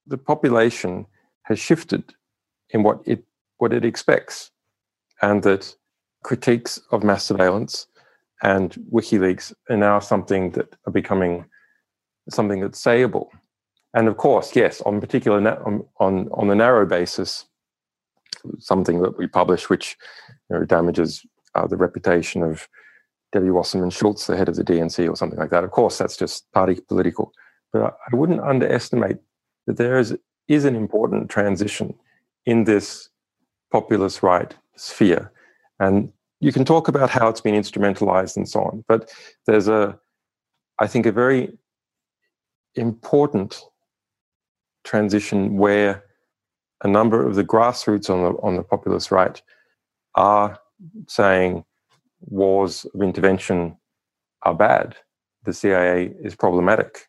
the population has shifted in what it what it expects, and that critiques of mass surveillance and WikiLeaks are now something that are becoming something that's sayable. And of course, yes, on particular on on, on the narrow basis, something that we publish which you know, damages uh, the reputation of Debbie Wasserman Schultz, the head of the DNC, or something like that. Of course, that's just party political. But I, I wouldn't underestimate that there is, is an important transition in this populist right sphere. And you can talk about how it's been instrumentalized and so on. But there's a, I think, a very important transition where a number of the grassroots on the on the populist right are saying wars of intervention are bad. The CIA is problematic.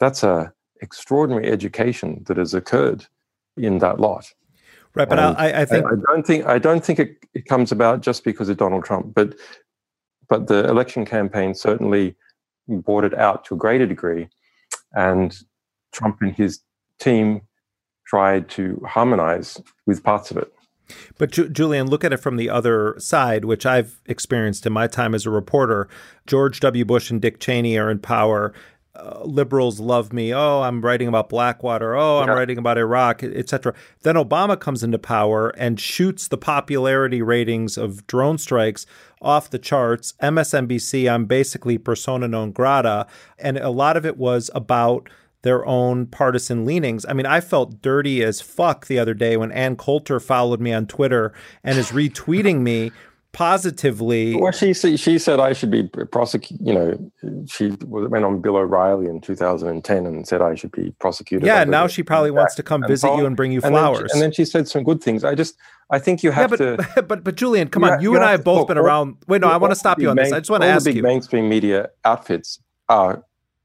That's a extraordinary education that has occurred in that lot. Right, but I, I, think I, I, don't think I don't think it, it comes about just because of Donald Trump, but but the election campaign certainly brought it out to a greater degree, and Trump and his team tried to harmonize with parts of it. But Ju- Julian, look at it from the other side, which I've experienced in my time as a reporter. George W. Bush and Dick Cheney are in power. Uh, liberals love me. Oh, I'm writing about Blackwater. Oh, I'm yeah. writing about Iraq, etc. Then Obama comes into power and shoots the popularity ratings of drone strikes off the charts. MSNBC, I'm basically persona non grata, and a lot of it was about their own partisan leanings. I mean, I felt dirty as fuck the other day when Ann Coulter followed me on Twitter and is retweeting me positively. Well, she she said I should be prosecuted. You know, she went on Bill O'Reilly in 2010 and said I should be prosecuted. Yeah, now she probably wants to come visit you and bring you flowers. And then, she, and then, she, said some good things. I just I think you have yeah, but, to. But but Julian, come on, you, you and I have both look, been around. Wait, no, I want to stop you on main, this. I just want to ask the big you. mainstream media outfits are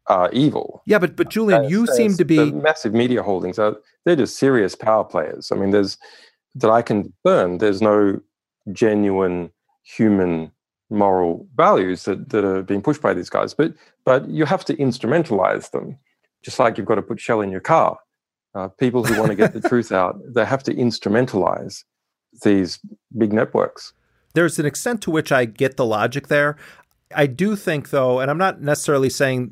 uh, evil. Yeah, but but Julian, you seem to be massive media holdings. Are, they're just serious power players. I mean, there's that I can learn. There's no genuine human moral values that, that are being pushed by these guys. But but you have to instrumentalize them, just like you've got to put shell in your car. Uh, people who want to get the truth out, they have to instrumentalize these big networks. There's an extent to which I get the logic there. I do think, though, and I'm not necessarily saying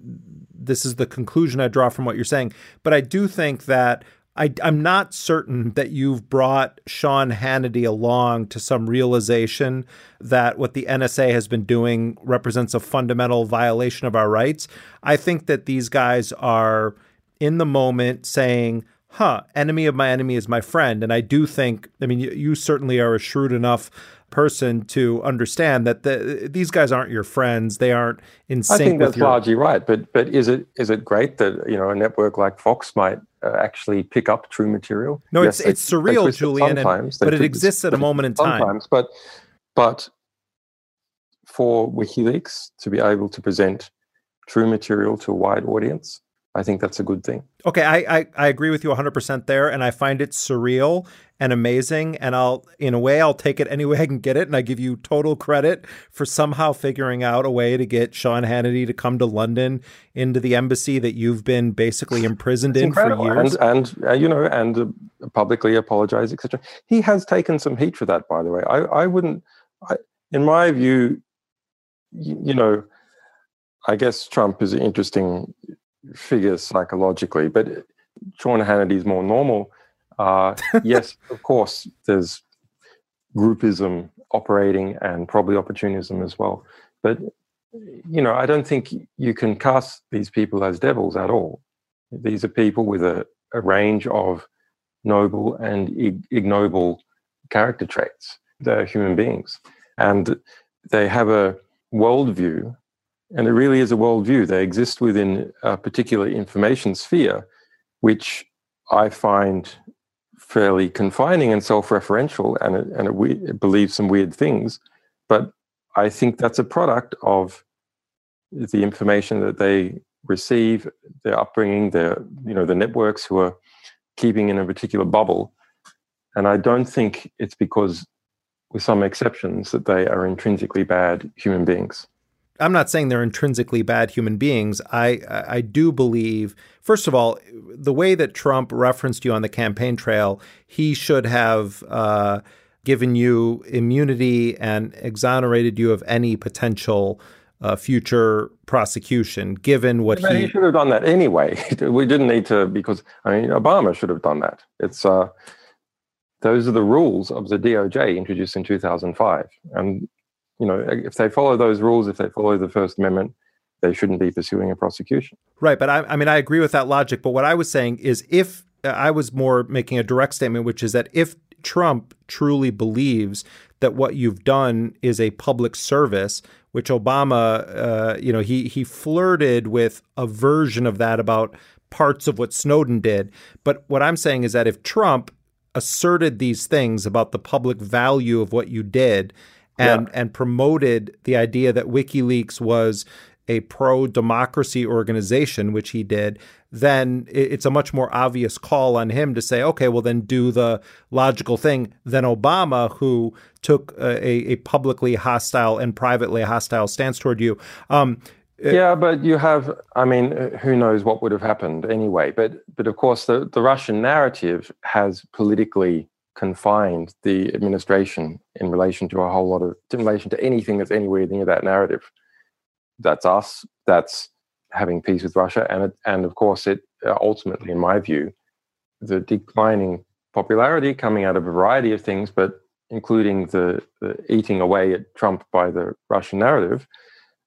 this is the conclusion I draw from what you're saying, but I do think that I, am not certain that you've brought Sean Hannity along to some realization that what the NSA has been doing represents a fundamental violation of our rights. I think that these guys are in the moment saying, huh, enemy of my enemy is my friend. And I do think, I mean, you, you certainly are a shrewd enough person to understand that the, these guys aren't your friends. They aren't in sync. I think that's your... largely right. But but is it is it great that you know a network like Fox might uh, actually pick up true material? No, yes, it's it's surreal, Julian. And, but it exists at a moment in time. Sometimes, but but for WikiLeaks to be able to present true material to a wide audience I think that's a good thing. Okay, I, I, I agree with you 100% there, and I find it surreal and amazing. And I'll, in a way, I'll take it any way I can get it. And I give you total credit for somehow figuring out a way to get Sean Hannity to come to London into the embassy that you've been basically imprisoned in incredible. for years. And, and uh, you know, and uh, publicly apologize, etc. He has taken some heat for that, by the way. I, I wouldn't, I, in my view, you, you know, I guess Trump is an interesting figure psychologically, but Sean Hannity is more normal. Uh, yes, of course, there's groupism operating and probably opportunism as well. But you know, I don't think you can cast these people as devils at all. These are people with a, a range of noble and ignoble character traits. They're human beings, and they have a worldview and it really is a worldview. They exist within a particular information sphere, which I find fairly confining and self-referential, and it, and it, it believes some weird things. But I think that's a product of the information that they receive, their upbringing, their you know the networks who are keeping in a particular bubble. And I don't think it's because, with some exceptions, that they are intrinsically bad human beings. I'm not saying they're intrinsically bad human beings. I I do believe, first of all, the way that Trump referenced you on the campaign trail, he should have uh, given you immunity and exonerated you of any potential uh, future prosecution, given what he. he should have done that anyway. we didn't need to because I mean Obama should have done that. It's uh, those are the rules of the DOJ introduced in 2005, and you know if they follow those rules, if they follow the First Amendment, they shouldn't be pursuing a prosecution. Right, but I, I mean, I agree with that logic. But what I was saying is, if I was more making a direct statement, which is that if Trump truly believes that what you've done is a public service, which Obama, uh, you know, he he flirted with a version of that about parts of what Snowden did. But what I'm saying is that if Trump asserted these things about the public value of what you did and and promoted the idea that WikiLeaks was a pro democracy organization, which he did, then it's a much more obvious call on him to say, okay, well, then do the logical thing than Obama, who took a, a publicly hostile and privately hostile stance toward you. Um, yeah, but you have, I mean, who knows what would have happened anyway. But, but of course, the, the Russian narrative has politically confined the administration in relation to a whole lot of, in relation to anything that's anywhere near that narrative. That's us. That's having peace with Russia, and it, and of course, it uh, ultimately, in my view, the declining popularity coming out of a variety of things, but including the, the eating away at Trump by the Russian narrative,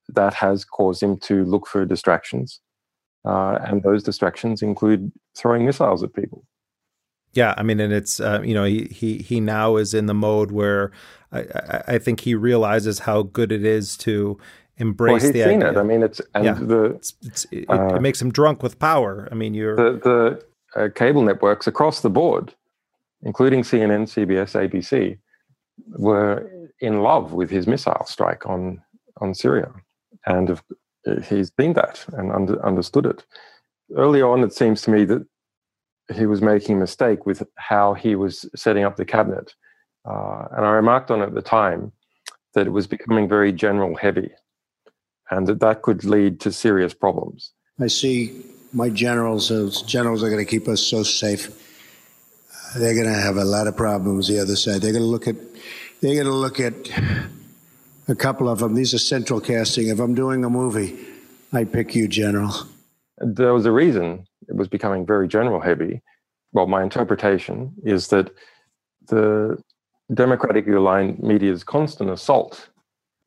that has caused him to look for distractions, uh, and those distractions include throwing missiles at people. Yeah, I mean, and it's uh, you know he he he now is in the mode where I, I, I think he realizes how good it is to embrace well, the he's seen idea. it. I mean, it's and yeah. the it's, it's, it, uh, it, makes him drunk with power. I mean, you're the the uh, cable networks across the board, including CNN, CBS, ABC, were in love with his missile strike on on Syria, and have, he's seen that and under, understood it. Early on, it seems to me that he was making a mistake with how he was setting up the cabinet, uh, and I remarked on it at the time that it was becoming very general heavy and that that could lead to serious problems. I see my generals as generals are going to keep us so safe. They're going to have a lot of problems the other side. They're going to look at they're going to look at a couple of them. These are central casting. If I'm doing a movie, I pick you, General. There was a reason it was becoming very general heavy. Well, my interpretation is that the democratically aligned media's constant assault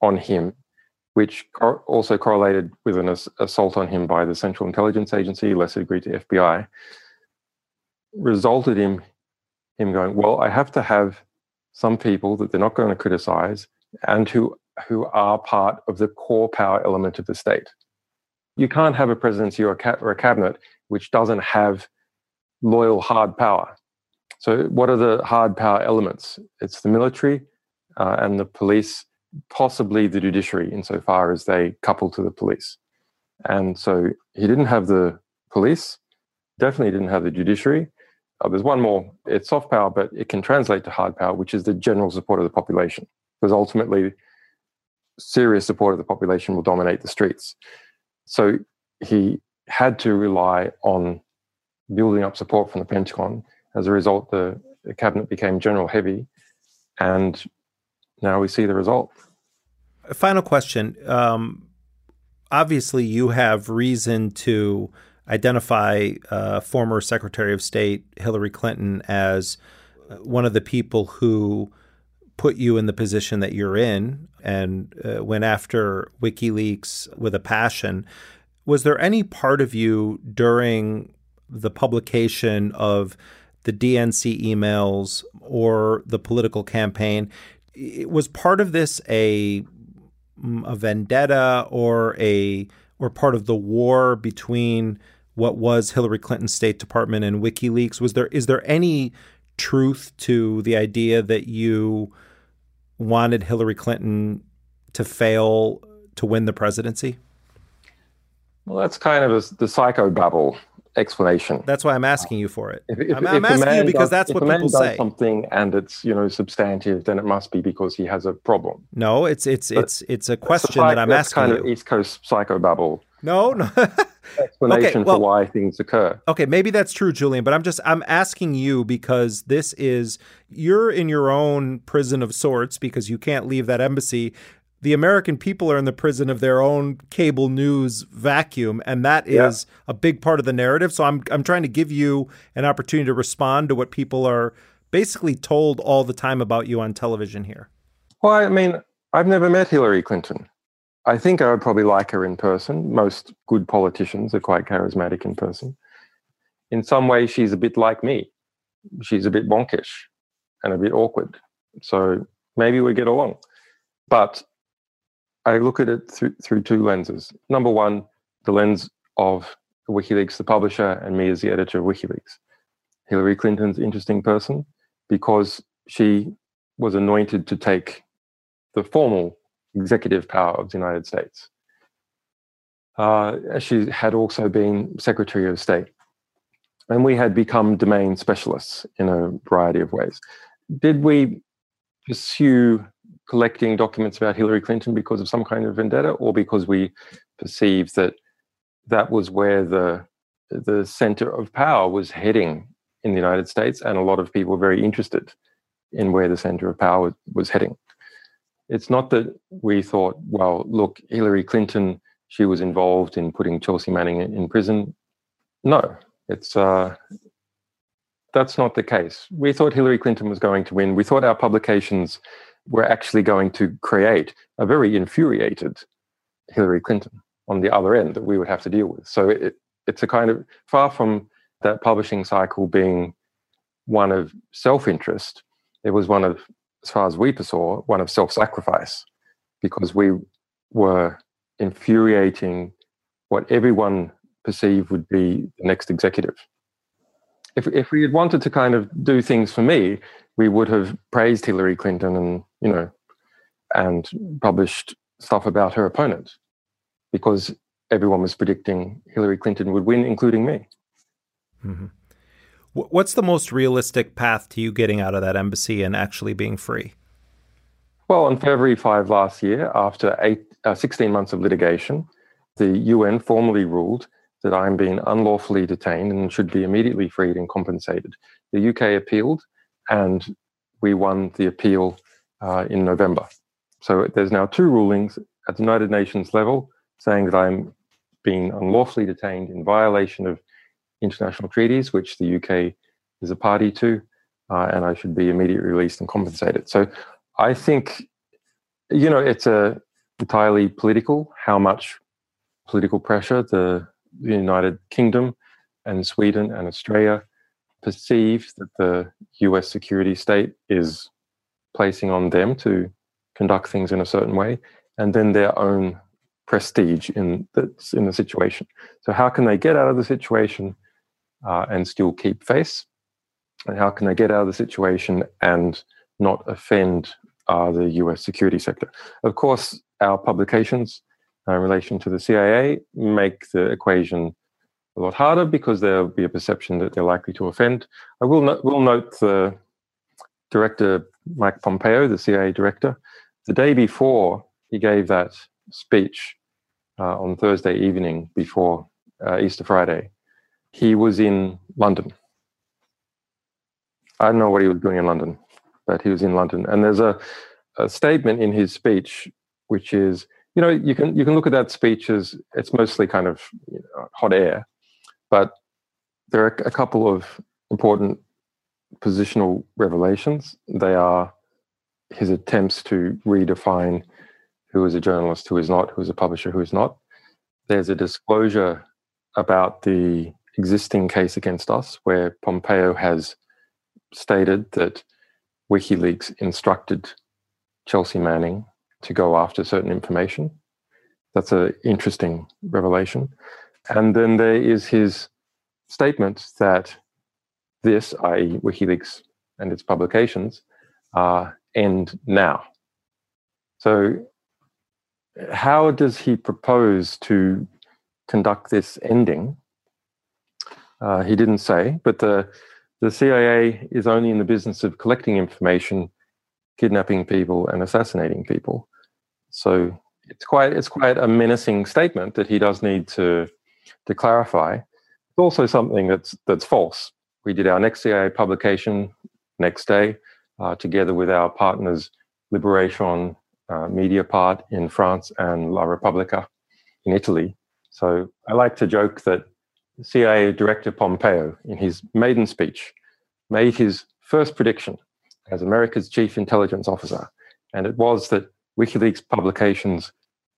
on him which cor- also correlated with an ass- assault on him by the Central Intelligence Agency, lesser degree to FBI, resulted in him going, Well, I have to have some people that they're not going to criticize and who, who are part of the core power element of the state. You can't have a presidency or a, ca- or a cabinet which doesn't have loyal hard power. So, what are the hard power elements? It's the military uh, and the police possibly the judiciary insofar as they couple to the police. And so he didn't have the police, definitely didn't have the judiciary. Uh, there's one more, it's soft power, but it can translate to hard power, which is the general support of the population. Because ultimately, serious support of the population will dominate the streets. So he had to rely on building up support from the Pentagon. As a result, the, the cabinet became general heavy and now we see the result. Final question. Um, obviously, you have reason to identify uh, former Secretary of State Hillary Clinton as one of the people who put you in the position that you're in and uh, went after WikiLeaks with a passion. Was there any part of you during the publication of the DNC emails or the political campaign was part of this a a vendetta or a or part of the war between what was Hillary Clinton's State Department and WikiLeaks? Was there is there any truth to the idea that you wanted Hillary Clinton to fail to win the presidency? Well, that's kind of a, the psycho babble explanation. That's why I'm asking you for it. If, if, I'm, I'm if a asking you because does- that's what a people say. Something and it's you know substantive, then it must be because he has a problem. No, it's it's But it's it's a question psych- that I'm asking kind you. of East Coast psychobabble No, no. explanation well- for why things occur. Okay, maybe that's true, Julian, but I'm just I'm asking you because this is you're in your own prison of sorts because you can't leave that embassy. The American people are in the prison of their own cable news vacuum, and that is Yeah. a big part of the narrative. So I'm I'm trying to give you an opportunity to respond to what people are basically told all the time about you on television here. Well, I mean, I've never met Hillary Clinton. I think I would probably like her in person. Most good politicians are quite charismatic in person. In some ways, she's a bit like me. She's a bit wonkish and a bit awkward. So maybe we get along. But I look at it through, through two lenses. Number one, the lens of WikiLeaks, the publisher, and me as the editor of WikiLeaks. Hillary Clinton's interesting person because she was anointed to take the formal executive power of the United States. Uh, she had also been Secretary of State. And we had become domain specialists in a variety of ways. Did we pursue collecting documents about Hillary Clinton because of some kind of vendetta or because we perceived that that was where the, the center of power was heading in the United States? And a lot of people were very interested in where the center of power was heading it's not that we thought, well, look, Hillary Clinton, she was involved in putting Chelsea Manning in, in prison. No, it's uh, that's not the case. We thought Hillary Clinton was going to win. We thought our publications were actually going to create a very infuriated Hillary Clinton on the other end that we would have to deal with. So it, it's a kind of far from that publishing cycle being one of self-interest. It was one of as far as we saw, one of self sacrifice because we were infuriating what everyone perceived would be the next executive. If, if we had wanted to kind of do things for me, we would have praised Hillary Clinton and, you know, and published stuff about her opponent because everyone was predicting Hillary Clinton would win, including me. Mhm. What's the most realistic path to you getting out of that embassy and actually being free? Well, on February 5 last year, after eight, uh, 16 months of litigation, the UN formally ruled that I'm being unlawfully detained and should be immediately freed and compensated. The UK appealed, and we won the appeal uh, in November. So there's now two rulings at the United Nations level saying that I'm being unlawfully detained in violation of international treaties, which the UK is a party to, uh, and I should be immediately released and compensated. So I think, you know, it's a entirely political. How much political pressure the, the United Kingdom and Sweden and Australia perceive that the U.S. security state is placing on them to conduct things in a certain way, and then their own prestige in the, in the situation. So how can they get out of the situation uh, and still keep face? And how can they get out of the situation and not offend uh, the US security sector? Of course, our publications uh, in relation to the CIA make the equation a lot harder because there'll be a perception that they're likely to offend. I will, no- will note the director, Mike Pompeo, the CIA director, the day before he gave that speech uh, on Thursday evening before uh, Easter Friday, he was in London. I don't know what he was doing in London, but he was in London. And there's a, a statement in his speech, which is, you know, you can you can look at that speech as it's mostly kind of you know, hot air, but there are a couple of important positional revelations. They are his attempts to redefine who is a journalist, who is not, who is a publisher, who is not. There's a disclosure about the existing case against us, where Pompeo has stated that WikiLeaks instructed Chelsea Manning to go after certain information. That's an interesting revelation. And then there is his statement that this, i.e., WikiLeaks and its publications, uh, end now. So, how does he propose to conduct this ending? Uh, he didn't say, but the the CIA is only in the business of collecting information, kidnapping people, and assassinating people. So it's quite it's quite a menacing statement that he does need to to clarify. It's also something that's that's false. We did our next CIA publication next day, uh, together with our partners Liberation uh, Mediapart in France and La Repubblica in Italy. So I like to joke that CIA Director Pompeo, in his maiden speech, made his first prediction as America's chief intelligence officer, and it was that WikiLeaks publications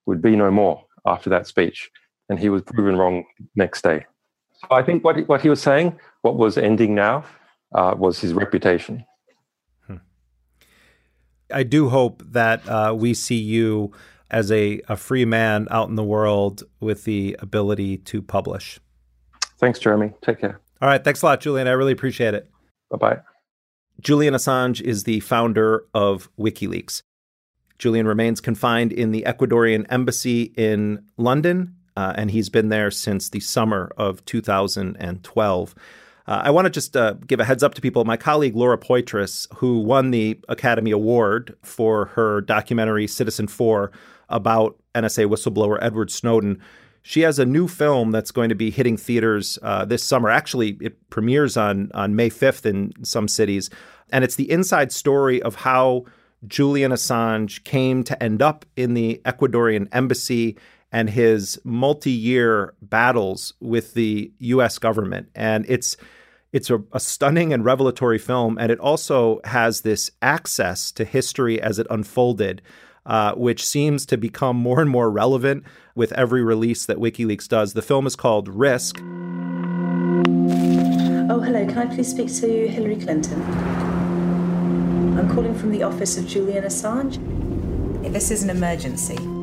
would be no more after that speech, and he was proven wrong next day. So I think what he, what he was saying, what was ending now, uh, was his reputation. I do hope that uh, we see you as a, a free man out in the world with the ability to publish. Thanks, Jeremy. Take care. All right. Thanks a lot, Julian. I really appreciate it. Bye bye. Julian Assange is the founder of WikiLeaks. Julian remains confined in the Ecuadorian embassy in London, uh, and he's been there since the summer of 2012. Uh, I want to just uh, give a heads up to people. My colleague Laura Poitras, who won the Academy Award for her documentary Citizenfour about NSA whistleblower Edward Snowden, she has a new film that's going to be hitting theaters uh, this summer. Actually, it premieres on on May 5th in some cities, and it's the inside story of how Julian Assange came to end up in the Ecuadorian embassy and his multi-year battles with the U.S. government. And it's it's a, a, stunning and revelatory film, and it also has this access to history as it unfolded, uh, which seems to become more and more relevant with every release that WikiLeaks does. The film is called Risk. Oh, hello. Can I please speak to Hillary Clinton? I'm calling from the office of Julian Assange. This is an emergency.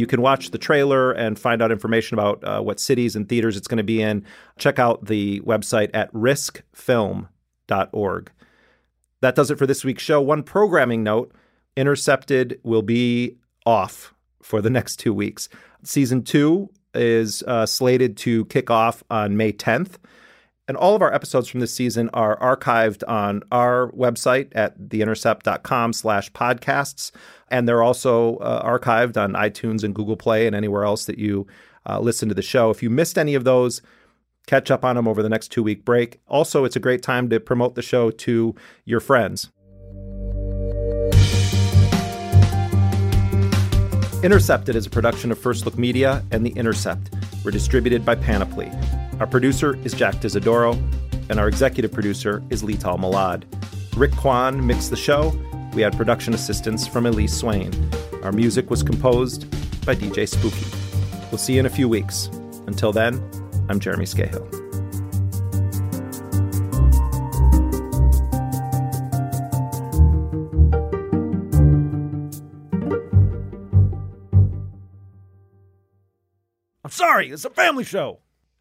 You can watch the trailer and find out information about uh, what cities and theaters it's going to be in. Check out the website at riskfilm.org. That does it for this week's show. One programming note Intercepted will be off for the next two weeks. Season two is uh, slated to kick off on May 10th. And all of our episodes from this season are archived on our website at theintercept.com slash podcasts. And they're also uh, archived on iTunes and Google Play and anywhere else that you uh, listen to the show. If you missed any of those, catch up on them over the next two week break. Also, it's a great time to promote the show to your friends. Intercepted is a production of First Look Media and The Intercept. We're distributed by Panoply. Our producer is Jack D'Isidoro, and our executive producer is Leital Molad. Rick Kwan mixed the show. We had production assistance from Elise Swain. Our music was composed by DJ Spooky. We'll see you in a few weeks. Until then, I'm Jeremy Scahill. I'm sorry, it's a family show.